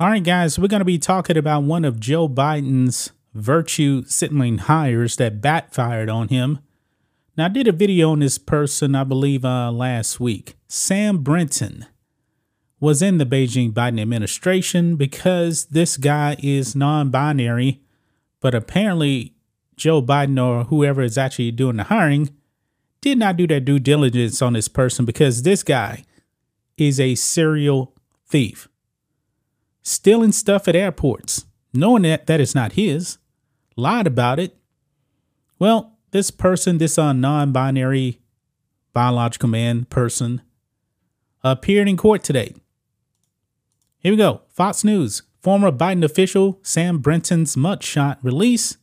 All right, guys, we're going to be talking about one of Joe Biden's virtue signaling hires that backfired on him. Now, I did a video on this person, I believe, uh, last week. Sam Brinton was in the Beijing Biden administration because this guy is non binary, but apparently, Joe Biden or whoever is actually doing the hiring did not do their due diligence on this person because this guy is a serial thief stealing stuff at airports, knowing that that is not his, lied about it. Well, this person, this uh, non binary biological man person, appeared in court today. Here we go Fox News. Former Biden official Sam Brinton's mugshot release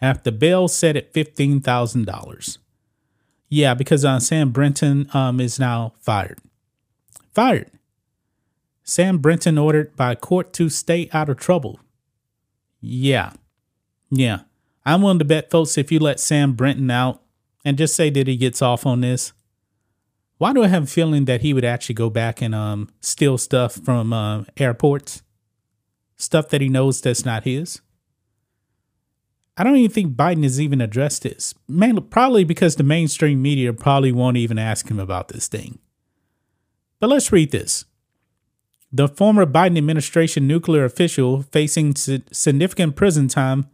after bail set at $15,000. Yeah, because uh, Sam Brinton um, is now fired. Fired. Sam Brinton ordered by court to stay out of trouble. Yeah. Yeah. I'm willing to bet, folks, if you let Sam Brinton out and just say that he gets off on this, why do I have a feeling that he would actually go back and um, steal stuff from uh, airports? Stuff that he knows that's not his? I don't even think Biden has even addressed this. Man, probably because the mainstream media probably won't even ask him about this thing. But let's read this. The former Biden administration nuclear official facing significant prison time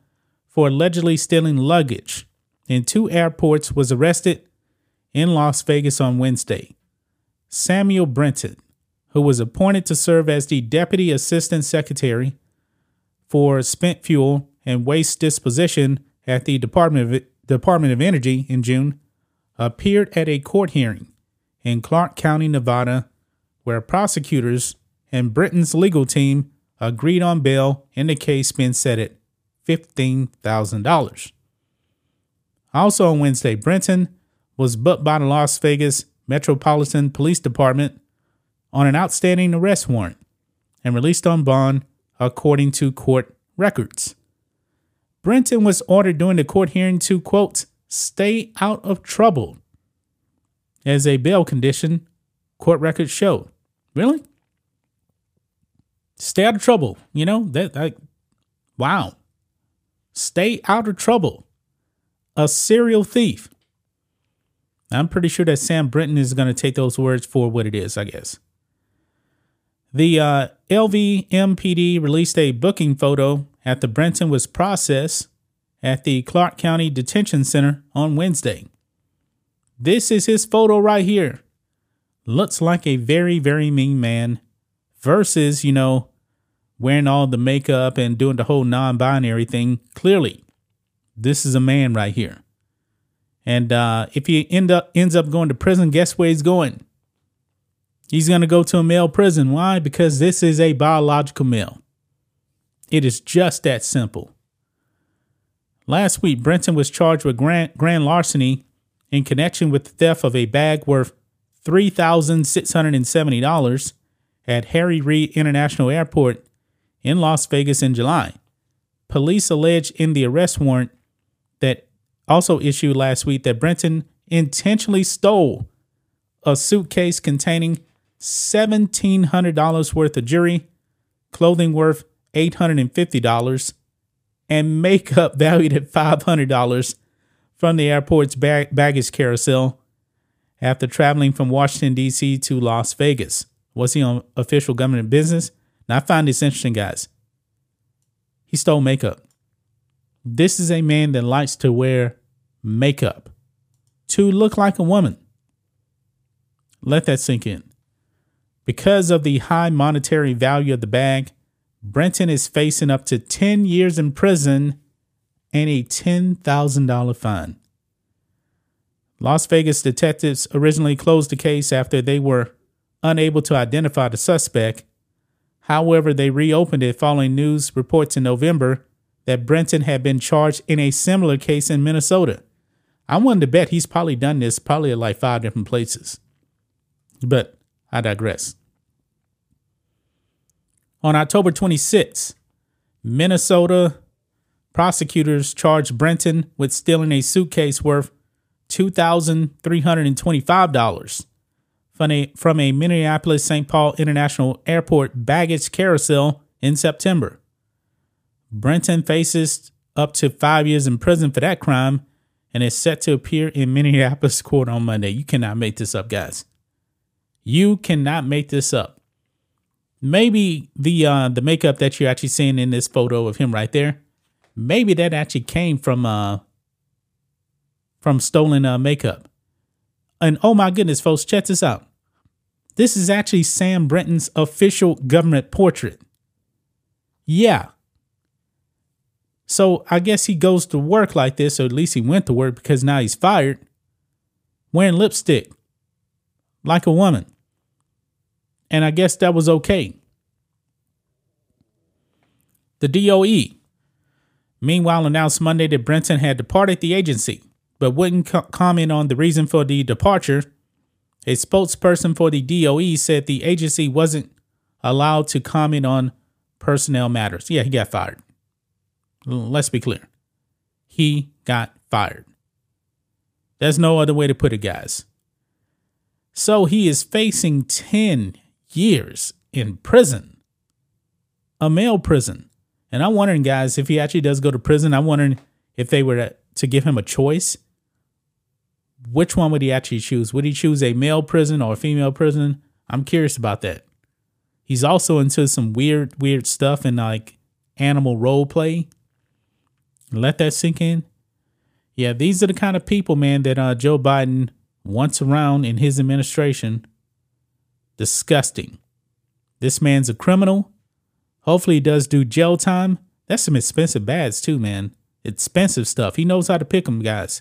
for allegedly stealing luggage in two airports was arrested in Las Vegas on Wednesday. Samuel Brinton, who was appointed to serve as the Deputy Assistant Secretary for Spent Fuel and Waste Disposition at the Department of, Department of Energy in June, appeared at a court hearing in Clark County, Nevada, where prosecutors and Brinton's legal team agreed on bail in the case being set at $15,000. Also on Wednesday, Brinton was booked by the Las Vegas Metropolitan Police Department on an outstanding arrest warrant and released on bond according to court records. Brinton was ordered during the court hearing to, quote, stay out of trouble as a bail condition, court records show. Really? Stay out of trouble. You know, that, wow. Stay out of trouble. A serial thief. I'm pretty sure that Sam Brinton is going to take those words for what it is, I guess. The uh, LVMPD released a booking photo after Brinton was processed at the Clark County Detention Center on Wednesday. This is his photo right here. Looks like a very, very mean man versus, you know, wearing all the makeup and doing the whole non binary thing. Clearly, this is a man right here. And uh, if he end up ends up going to prison, guess where he's going? He's going to go to a male prison. Why? Because this is a biological male. It is just that simple. Last week, Brinton was charged with grand, grand larceny in connection with the theft of a bag worth $3,670 at Harry Reid International Airport in Las Vegas in July. Police allege in the arrest warrant that also issued last week that Brinton intentionally stole a suitcase containing $1,700 worth of jewelry, clothing worth $850, and makeup valued at $500 from the airport's bag- baggage carousel after traveling from Washington, D.C. to Las Vegas. Was he on official government business? Now, I find this interesting, guys. He stole makeup. This is a man that likes to wear makeup to look like a woman. Let that sink in. Because of the high monetary value of the bag, Brinton is facing up to 10 years in prison and a $10,000 fine. Las Vegas detectives originally closed the case after they were unable to identify the suspect. However, they reopened it following news reports in November that Brinton had been charged in a similar case in Minnesota. I wanted to bet he's probably done this probably at like five different places. But I digress. On October 26, Minnesota prosecutors charged Brinton with stealing a suitcase worth $2,325 from a, from a Minneapolis St. Paul International Airport baggage carousel in September. Brinton faces up to five years in prison for that crime and is set to appear in Minneapolis court on Monday. You cannot make this up, guys. You cannot make this up. Maybe the uh, the makeup that you're actually seeing in this photo of him right there, maybe that actually came from uh from stolen uh, makeup. And oh my goodness, folks, check this out. This is actually Sam Brinton's official government portrait. Yeah, so I guess he goes to work like this, or at least he went to work because now he's fired, wearing lipstick like a woman. And I guess that was okay. The DOE, meanwhile, announced Monday that Brinton had departed the agency, but wouldn't co- comment on the reason for the departure. A spokesperson for the DOE said the agency wasn't allowed to comment on personnel matters. Yeah, he got fired. Let's be clear. He got fired. There's no other way to put it, guys. So he is facing 10 years in prison, a male prison. And I'm wondering, guys, if he actually does go to prison, I'm wondering if they were to give him a choice, which one would he actually choose? Would he choose a male prison or a female prison? I'm curious about that. He's also into some weird, weird stuff and like animal role play. Let that sink in. Yeah, these are the kind of people, man, that uh, Joe Biden wants around in his administration. Disgusting. This man's a criminal. Hopefully, he does do jail time. That's some expensive bads, too, man. Expensive stuff. He knows how to pick them, guys.